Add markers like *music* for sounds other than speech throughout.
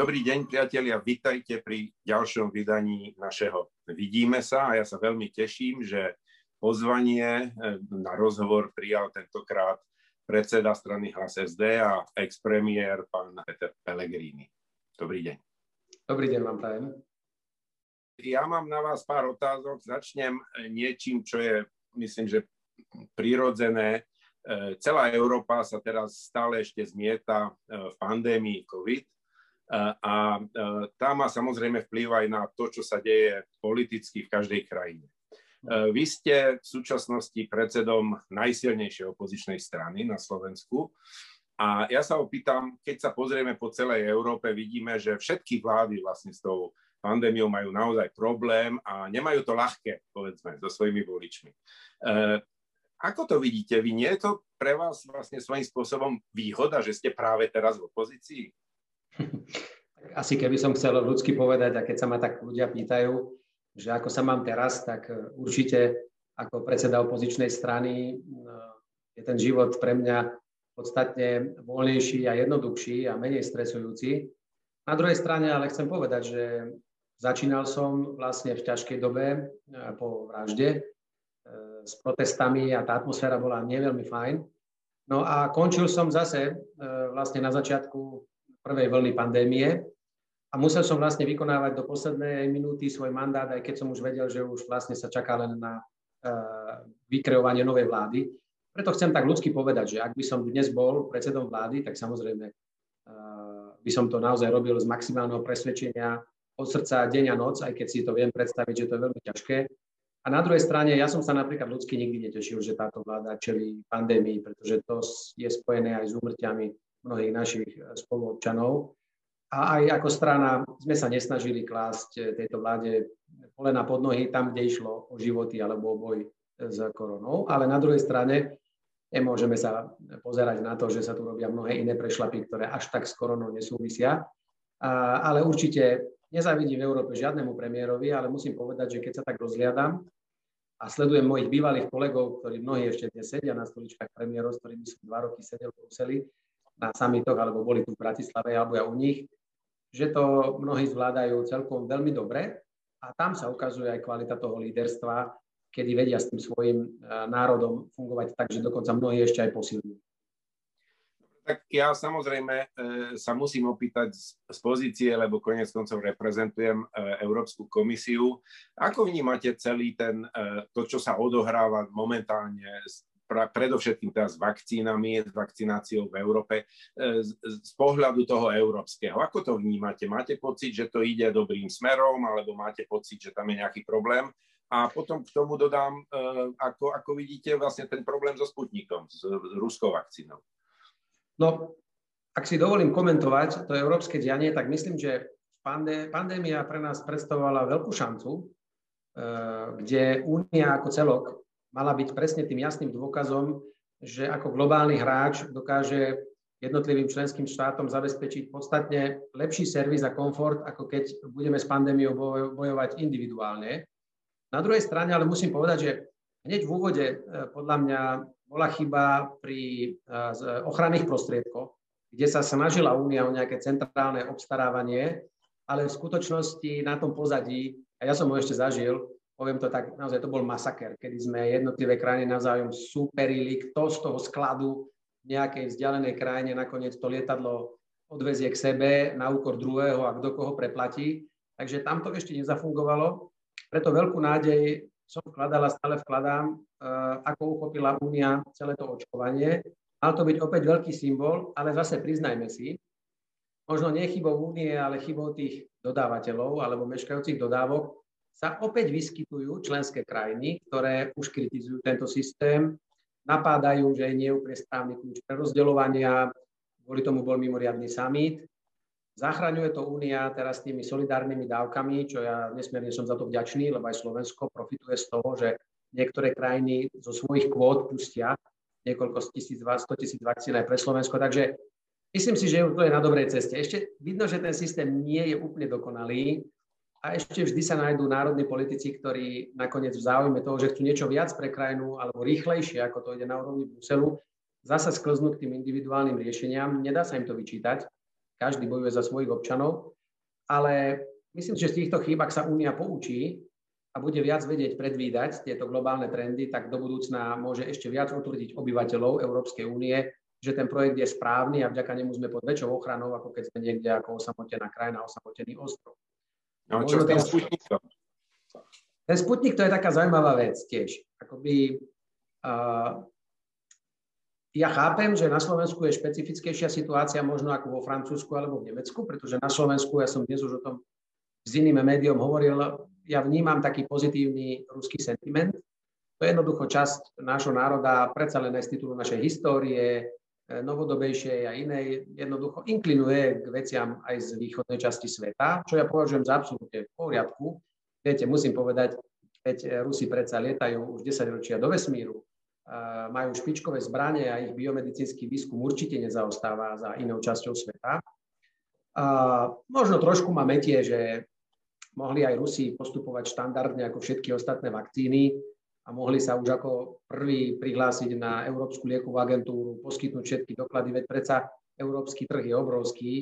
Dobrý deň, priatelia, vítajte pri ďalšom vydaní našeho Vidíme sa a ja sa veľmi teším, že pozvanie eh, na rozhovor prijal tentokrát predseda strany Hlas SD a ex-premiér pán Peter Pellegrini. Dobrý deň. Dobrý deň vám prajem. Ja mám na vás pár otázok. Začnem eh, niečím, čo je, myslím, že prirodzené. Eh, celá Európa sa teraz stále ešte zmieta v pandémii COVID a tá má samozrejme vplyv aj na to, čo sa deje politicky v každej krajine. Vy ste v súčasnosti predsedom najsilnejšej opozičnej strany na Slovensku a ja sa opýtam, keď sa pozrieme po celej Európe, vidíme, že všetky vlády vlastne s tou pandémiou majú naozaj problém a nemajú to ľahké, povedzme, so svojimi voličmi. Ako to vidíte vy? Nie je to pre vás vlastne svojím spôsobom výhoda, že ste práve teraz v opozícii? Asi keby som chcel ľudsky povedať, a keď sa ma tak ľudia pýtajú, že ako sa mám teraz, tak e, určite ako predseda opozičnej strany e, je ten život pre mňa podstatne voľnejší a jednoduchší a menej stresujúci. Na druhej strane ale chcem povedať, že začínal som vlastne v ťažkej dobe e, po vražde s protestami a tá atmosféra bola neveľmi fajn. No a končil som zase vlastne na začiatku prvej vlny pandémie a musel som vlastne vykonávať do poslednej minúty svoj mandát, aj keď som už vedel, že už vlastne sa čaká len na uh, vykreovanie novej vlády. Preto chcem tak ľudsky povedať, že ak by som dnes bol predsedom vlády, tak samozrejme uh, by som to naozaj robil z maximálneho presvedčenia od srdca deň a noc, aj keď si to viem predstaviť, že to je veľmi ťažké. A na druhej strane, ja som sa napríklad ľudsky nikdy netešil, že táto vláda čelí pandémii, pretože to je spojené aj s úmrtiami mnohých našich eh, spoluobčanov. A aj ako strana sme sa nesnažili klásť eh, tejto vláde polena pod nohy tam, kde išlo o životy alebo o boj eh, s koronou. Ale na druhej strane nemôžeme sa pozerať na to, že sa tu robia mnohé iné prešlapy, ktoré až tak s koronou nesúvisia. A, ale určite nezavidím v Európe žiadnemu premiérovi, ale musím povedať, že keď sa tak rozhliadam a sledujem mojich bývalých kolegov, ktorí mnohí ešte dnes sedia na stoličkách premiérov, s ktorými som dva roky sedel v Bruseli, na samitoch, alebo boli tu v Bratislave, alebo ja u nich, že to mnohí zvládajú celkom veľmi dobre a tam sa ukazuje aj kvalita toho líderstva, kedy vedia s tým svojim e, národom fungovať tak, že dokonca mnohí ešte aj posilňujú. Tak ja samozrejme e, sa musím opýtať z pozície, lebo konec koncov reprezentujem e, Európsku komisiu. Ako vnímate celý ten, to, čo sa odohráva momentálne predovšetkým teraz s vakcínami, s vakcináciou v Európe, e, z, z pohľadu toho európskeho. Ako to vnímate? Máte pocit, že to ide dobrým smerom, alebo máte pocit, že tam je nejaký problém? A potom k tomu dodám, e, ako, ako vidíte vlastne ten problém so Sputnikom, s, s ruskou vakcínou. No, ak si dovolím komentovať to európske dianie, tak myslím, že pandé, pandémia pre nás predstavovala veľkú šancu, e, kde Únia ako celok mala byť presne tým jasným dôkazom, že ako globálny hráč dokáže jednotlivým členským štátom zabezpečiť podstatne lepší servis a komfort, ako keď budeme s pandémiou bojovať individuálne. Na druhej strane ale musím povedať, že hneď v úvode e, podľa mňa bola chyba pri e, ochranných prostriedkoch, kde sa snažila Únia o nejaké centrálne obstarávanie, ale v skutočnosti na tom pozadí, a ja som ho ešte zažil, poviem to tak, naozaj to bol masaker, kedy sme jednotlivé krajiny navzájom superili, kto z toho skladu v nejakej vzdialenej krajine nakoniec to lietadlo odvezie k sebe na úkor druhého a kto koho preplatí. Takže tam to ešte nezafungovalo. Preto veľkú nádej som vkladala, stále vkladám, eh, ako uchopila Únia celé to očkovanie. Mal to byť opäť veľký symbol, ale zase priznajme si, možno nie chybou Únie, ale chybou tých dodávateľov alebo meškajúcich dodávok, sa opäť vyskytujú členské krajiny, ktoré už kritizujú tento systém, napádajú, že nie je úplne kľúč pre rozdeľovania, kvôli tomu bol mimoriadný summit. Zachraňuje to Únia teraz tými solidárnymi dávkami, čo ja nesmierne som za to vďačný, lebo aj Slovensko profituje z toho, že niektoré krajiny zo svojich kvót pustia niekoľko tisíc, 100 tisíc vakcín aj pre Slovensko. Takže myslím si, že to je na dobrej ceste. Ešte vidno, že ten systém nie je úplne dokonalý, a ešte vždy sa nájdú národní politici, ktorí nakoniec v záujme toho, že chcú niečo viac pre krajinu alebo rýchlejšie, ako to ide na úrovni Bruselu, zasa sklznú k tým individuálnym riešeniam. Nedá sa im to vyčítať. každý bojuje za svojich občanov, ale myslím, že z týchto chýb, ak sa Únia poučí a bude viac vedieť predvídať tieto globálne trendy, tak do budúcna môže ešte viac utvrdiť obyvateľov Európskej únie, že ten projekt je správny a vďaka nemu sme pod väčšou ochranou, ako keď sme niekde ako osamotená krajina, osamotený ostrov. No, čo ten Sputnikom? Ten Sputnik to je taká zaujímavá vec tiež. Akoby, uh, ja chápem, že na Slovensku je špecifickejšia situácia možno ako vo Francúzsku alebo v Nemecku, pretože na Slovensku, ja som dnes už o tom s iným médiom hovoril, ja vnímam taký pozitívny ruský sentiment. To je jednoducho časť nášho národa, predsa len aj z titulu našej histórie, novodobejšej a inej, jednoducho inklinuje k veciam aj z východnej časti sveta, čo ja považujem za absolútne v poriadku. Viete, musím povedať, keď Rusi predsa lietajú už 10 ročia do vesmíru, e, majú špičkové zbranie a ich biomedicínsky výskum určite nezaostáva za inou časťou sveta. A možno trošku ma metie, že mohli aj Rusi postupovať štandardne ako všetky ostatné vakcíny, a mohli sa už ako prví prihlásiť na Európsku liekovú agentúru, poskytnúť všetky doklady, veď predsa európsky trh je obrovský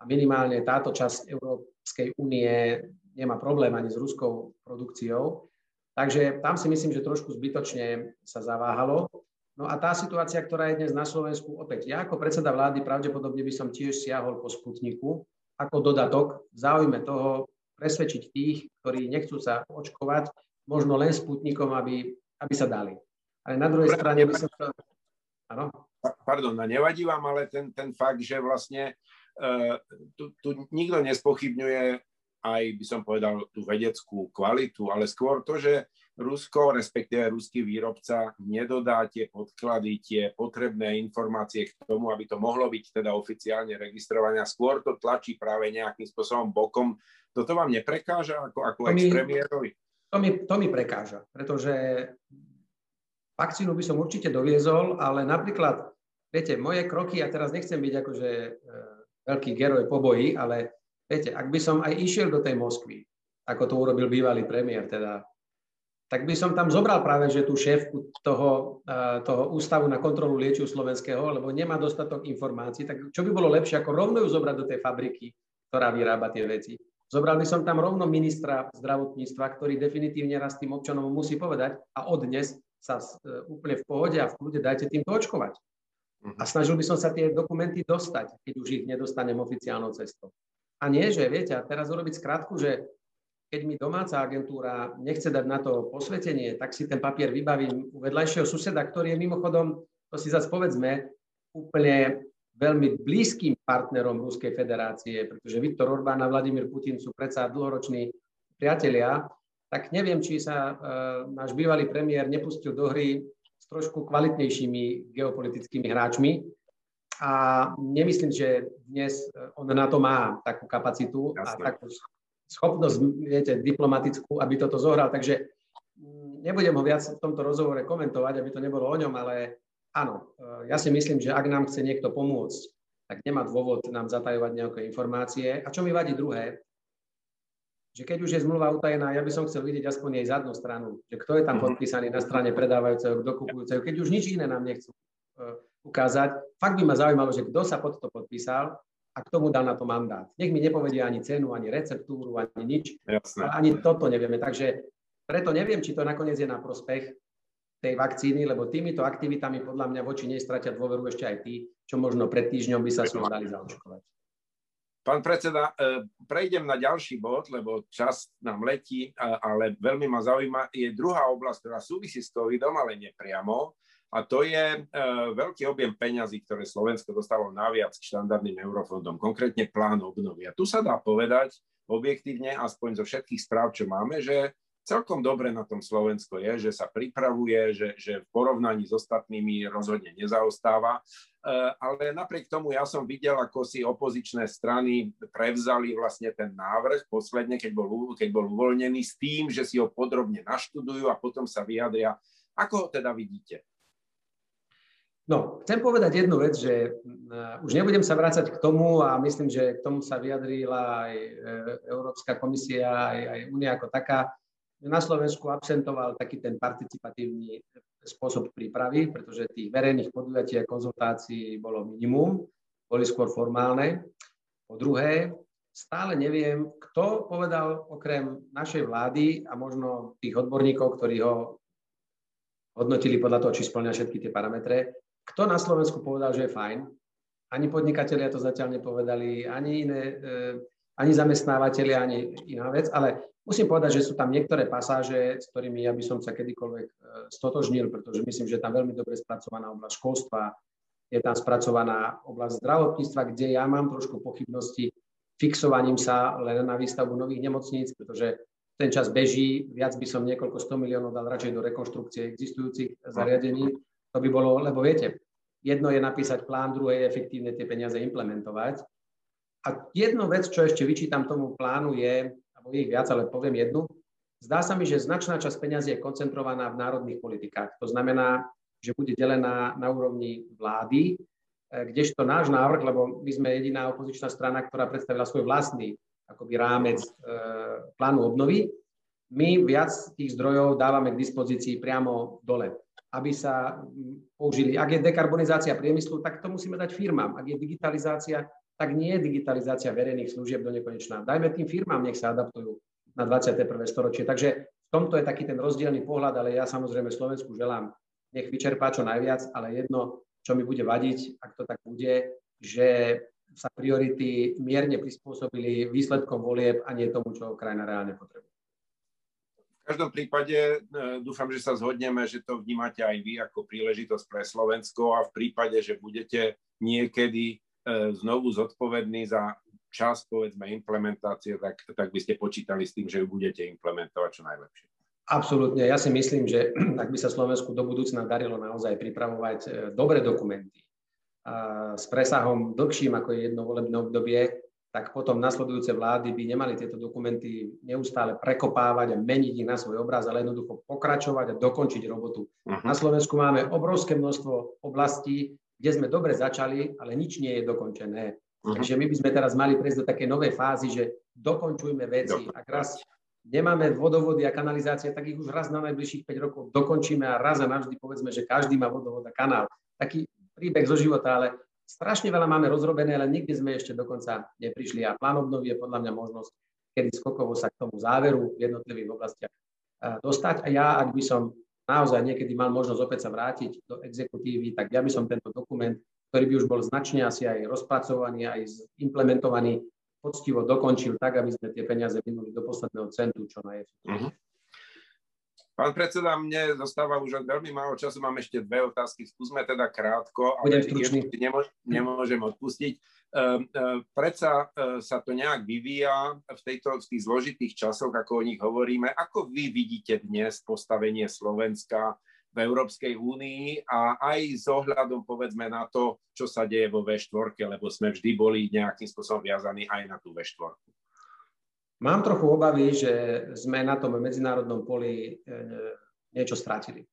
a minimálne táto časť Európskej únie nemá problém ani s ruskou produkciou. Takže tam si myslím, že trošku zbytočne sa zaváhalo. No a tá situácia, ktorá je dnes na Slovensku, opäť ja ako predseda vlády pravdepodobne by som tiež siahol po Sputniku ako dodatok v záujme toho presvedčiť tých, ktorí nechcú sa očkovať, možno len Sputnikom, aby, aby sa dali. Ale na druhej strane by som to... Áno? Pardon, no nevadí vám ale ten, ten fakt, že vlastne uh, tu, tu nikto nespochybňuje aj, by som povedal, tú vedeckú kvalitu, ale skôr to, že Rusko, respektíve ruský výrobca, nedodá tie podklady, tie potrebné informácie k tomu, aby to mohlo byť teda oficiálne registrované a skôr to tlačí práve nejakým spôsobom bokom. Toto vám neprekáža ako, ako ex-premiérovi? To mi, to mi prekáža, pretože vakcínu by som určite doviezol, ale napríklad, viete, moje kroky, ja teraz nechcem byť akože e, veľký geroj po boji, ale viete, ak by som aj išiel do tej Moskvy, ako to urobil bývalý premiér, teda, tak by som tam zobral práve, že tú šéfku toho, e, toho ústavu na kontrolu liečiv slovenského, lebo nemá dostatok informácií, tak čo by bolo lepšie, ako rovno ju zobrať do tej fabriky, ktorá vyrába tie veci. Zobral by som tam rovno ministra zdravotníctva, ktorý definitívne raz tým občanom musí povedať a od dnes sa e, úplne v pohode a v kľude dajte týmto očkovať. Mhm. A snažil by som sa tie dokumenty dostať, keď už ich nedostanem oficiálnou cestou. A nie, že viete, a teraz urobiť skrátku, že keď mi domáca agentúra nechce dať na to posvetenie, tak si ten papier vybavím u vedľajšieho suseda, ktorý je mimochodom, to si zase povedzme, úplne veľmi blízkym partnerom Ruskej federácie, pretože Viktor Orbán a Vladimír Putin sú predsa dlhoroční priatelia, tak neviem, či sa e, náš bývalý premiér nepustil do hry s trošku kvalitnejšími geopolitickými hráčmi. A nemyslím, že dnes e, on na to má takú kapacitu Jasne. a takú schopnosť, viete, diplomatickú, aby toto zohral. Takže mm, nebudem ho viac v tomto rozhovore komentovať, aby to nebolo o ňom, ale áno, e, ja si myslím, že ak nám chce niekto pomôcť, tak nemá dôvod nám zatajovať nejaké informácie. A čo mi vadí druhé, že keď už je zmluva utajená, ja by som chcel vidieť aspoň jej zadnú stranu, že kto je tam mhm. podpísaný na strane predávajúceho, kto kupujúceho, keď už nič iné nám nechcú uh, ukázať. Fakt by ma zaujímalo, že kto sa pod to podpísal a k tomu dal na to mandát. Nech mi nepovedia ani cenu, ani receptúru, ani nič. Jasne. Ani toto nevieme. Takže preto neviem, či to nakoniec je na prospech tej vakcíny, lebo týmito aktivitami podľa mňa voči nej stratia dôveru ešte aj tí, čo možno pred týždňom by sa s dali zaočkovať. Pán predseda, e, prejdem na ďalší bod, lebo čas nám letí, ale veľmi ma zaujíma, je druhá oblasť, ktorá súvisí s covidom, ale nepriamo, a to je e, veľký objem peňazí, ktoré Slovensko dostalo naviac k štandardným eurofondom, konkrétne plán obnovy. A tu sa dá povedať objektívne, aspoň zo všetkých správ, čo máme, že celkom dobre na tom Slovensko je, že sa pripravuje, že, že v porovnaní s ostatnými rozhodne nezaostáva. E, ale napriek tomu ja som videl, ako si opozičné strany prevzali vlastne ten návrh posledne, keď bol, keď bol uvoľnený s tým, že si ho podrobne naštudujú a potom sa vyjadria. Ako ho teda vidíte? No, chcem povedať jednu vec, že už nebudem sa vrácať k tomu a myslím, že k tomu sa vyjadrila aj e, Európska komisia, aj, aj Únia ako taká, na Slovensku absentoval taký ten participatívny spôsob prípravy, pretože tých verejných podujatí a konzultácií bolo minimum, boli skôr formálne. Po druhé, stále neviem, kto povedal okrem našej vlády a možno tých odborníkov, ktorí ho hodnotili podľa toho, či splňa všetky tie parametre, kto na Slovensku povedal, že je fajn. Ani podnikatelia to zatiaľ nepovedali, ani iné, e, ani zamestnávateľia, ani iná vec, ale musím povedať, že sú tam niektoré pasáže, s ktorými ja by som sa kedykoľvek e, stotožnil, pretože myslím, že je tam veľmi dobre spracovaná oblasť školstva, je tam spracovaná oblasť zdravotníctva, kde ja mám trošku pochybnosti fixovaním sa len na výstavbu nových nemocníc, pretože ten čas beží, viac by som niekoľko 100 miliónov dal radšej do rekonštrukcie existujúcich zariadení. To by bolo, lebo viete, jedno je napísať plán, druhé je efektívne tie peniaze implementovať. A jednu vec, čo ešte vyčítam tomu plánu je, alebo ich viac, ale poviem jednu, zdá sa mi, že značná časť peniazy je koncentrovaná v národných politikách. To znamená, že bude delená na úrovni vlády, e, kdežto náš návrh, lebo my sme jediná opozičná strana, ktorá predstavila svoj vlastný akoby rámec e, plánu obnovy, my viac tých zdrojov dávame k dispozícii priamo dole, aby sa použili. Ak je dekarbonizácia priemyslu, tak to musíme dať firmám. Ak je digitalizácia, tak nie je digitalizácia verejných služieb do nekonečná. Dajme tým firmám, nech sa adaptujú na 21. storočie. Takže v tomto je taký ten rozdielný pohľad, ale ja samozrejme Slovensku želám nech vyčerpá čo najviac, ale jedno, čo mi bude vadiť, ak to tak bude, že sa priority mierne prispôsobili výsledkom volieb a nie tomu, čo krajina reálne potrebuje. V každom prípade e, dúfam, že sa zhodneme, že to vnímate aj vy ako príležitosť pre Slovensko a v prípade, že budete niekedy znovu zodpovední za čas, povedzme, implementácie, tak, tak by ste počítali s tým, že ju budete implementovať čo najlepšie. Absolútne. Ja si myslím, že *clears throat* ak by sa Slovensku do budúcna darilo naozaj pripravovať e, dobré dokumenty a s presahom dlhším ako je jedno volebné obdobie, tak potom nasledujúce vlády by nemali tieto dokumenty neustále prekopávať a meniť ich na svoj obraz, ale jednoducho pokračovať a dokončiť robotu. Uh-huh. Na Slovensku máme obrovské množstvo oblastí, kde sme dobre začali, ale nič nie je dokončené. Uh-huh. Takže my by sme teraz mali prejsť do takej novej fázy, že dokončujme veci. Ak raz nemáme vodovody a kanalizácie, tak ich už raz na najbližších 5 rokov dokončíme a raz a navždy povedzme, že každý má vodovod a kanál. Taký príbeh zo života, ale strašne veľa máme rozrobené, ale nikdy sme ešte dokonca neprišli a plán obnovy je podľa mňa možnosť, kedy skokovo sa k tomu záveru v jednotlivých oblastiach dostať. A ja, ak by som naozaj niekedy mal možnosť opäť sa vrátiť do exekutívy, tak ja by som tento dokument, ktorý by už bol značne asi aj rozpracovaný, aj implementovaný, poctivo dokončil tak, aby sme tie peniaze vynuli do posledného centu čo najefektívnejšie. Uh-huh. Pán predseda, mne zostáva už veľmi málo času, mám ešte dve otázky, skúsme teda krátko, ale ešte nemôžem, nemôžem odpustiť. Uh, uh, predsa uh, sa to nejak vyvíja v, tejto, v tých zložitých časoch, ako o nich hovoríme. Ako vy vidíte dnes postavenie Slovenska v Európskej únii a aj s ohľadom povedzme na to, čo sa deje vo V4, lebo sme vždy boli nejakým spôsobom viazaní aj na tú V4. Mám trochu obavy, že sme na tom medzinárodnom poli e, niečo stratili.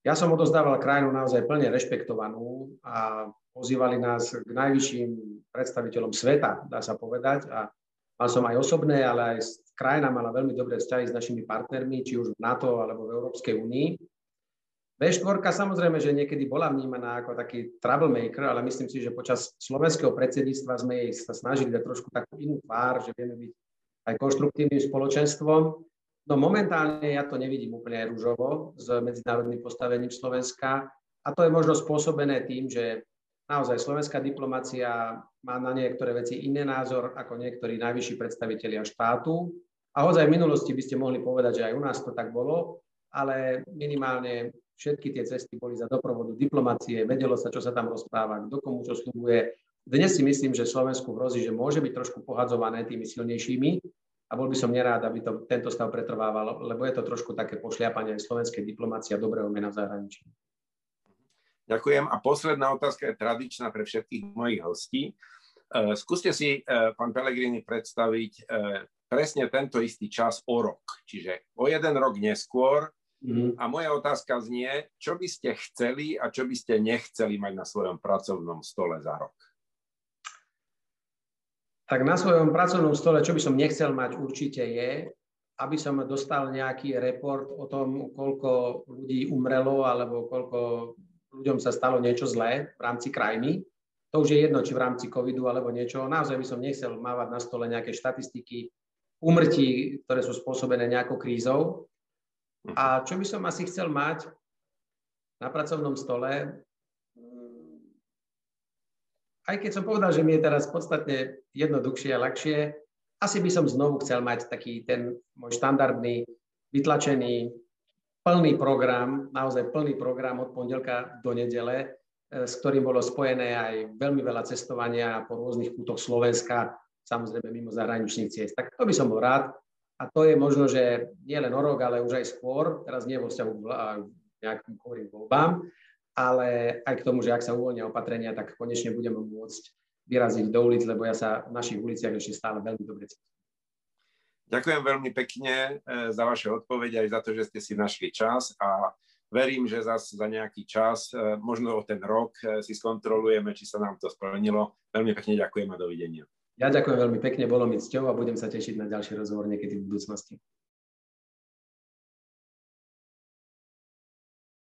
Ja som odozdával krajinu naozaj plne rešpektovanú a pozývali nás k najvyšším predstaviteľom sveta, dá sa povedať. A mal som aj osobné, ale aj krajina mala veľmi dobré vzťahy s našimi partnermi, či už v NATO alebo v Európskej únii. V4 samozrejme, že niekedy bola vnímaná ako taký troublemaker, ale myslím si, že počas slovenského predsedníctva sme jej sa snažili dať trošku takú inú tvár, že vieme byť aj konštruktívnym spoločenstvom. No momentálne ja to nevidím úplne rúžovo s medzinárodným postavením Slovenska a to je možno spôsobené tým, že naozaj slovenská diplomácia má na niektoré veci iný názor ako niektorí najvyšší predstavitelia štátu. A hodzaj v minulosti by ste mohli povedať, že aj u nás to tak bolo, ale minimálne všetky tie cesty boli za doprovodu diplomácie, vedelo sa, čo sa tam rozpráva, kto komu čo slúbuje. Dnes si myslím, že Slovensku hrozí, že môže byť trošku pohadzované tými silnejšími a bol by som nerád, aby to, tento stav pretrvával, lebo je to trošku také pošliapanie slovenskej diplomácie a dobrého mena v zahraničí. Ďakujem. A posledná otázka je tradičná pre všetkých mojich hostí. E, skúste si, e, pán Pelegrini, predstaviť e, presne tento istý čas o rok. Čiže o jeden rok neskôr Mm-hmm. A moja otázka znie, čo by ste chceli a čo by ste nechceli mať na svojom pracovnom stole za rok? Tak na svojom pracovnom stole, čo by som nechcel mať určite je, aby som dostal nejaký report o tom, koľko ľudí umrelo alebo koľko ľuďom sa stalo niečo zlé v rámci krajiny. To už je jedno, či v rámci covidu alebo niečo. Naozaj by som nechcel mávať na stole nejaké štatistiky úmrtí, ktoré sú spôsobené nejakou krízou. A čo by som asi chcel mať na pracovnom stole, aj keď som povedal, že mi je teraz podstatne jednoduchšie a ľahšie, asi by som znovu chcel mať taký ten môj štandardný, vytlačený, plný program, naozaj plný program od pondelka do nedele, E, s ktorým bolo spojené aj veľmi veľa cestovania po rôznych kútoch Slovenska, samozrejme mimo zahraničných ciest. Tak to by som bol rád. A to je možno, že nie len o rok, ale už aj skôr, teraz nie vo vzťahu k nejakým chorým voľbám, ale aj k tomu, že ak sa uvoľnia opatrenia, tak konečne budeme môcť vyraziť do ulic, lebo ja sa v našich uliciach ešte stále veľmi dobre cítim. Ďakujem veľmi pekne e, za vaše odpovede aj za to, že ste si našli čas a verím, že zase za nejaký čas, e, možno o ten rok, e, si skontrolujeme, či sa nám to splnilo. Veľmi pekne ďakujem a dovidenia. Ja ďakujem veľmi pekne, bolo mi cťou a budem sa tešiť na ďalší rozhovor niekedy v budúcnosti.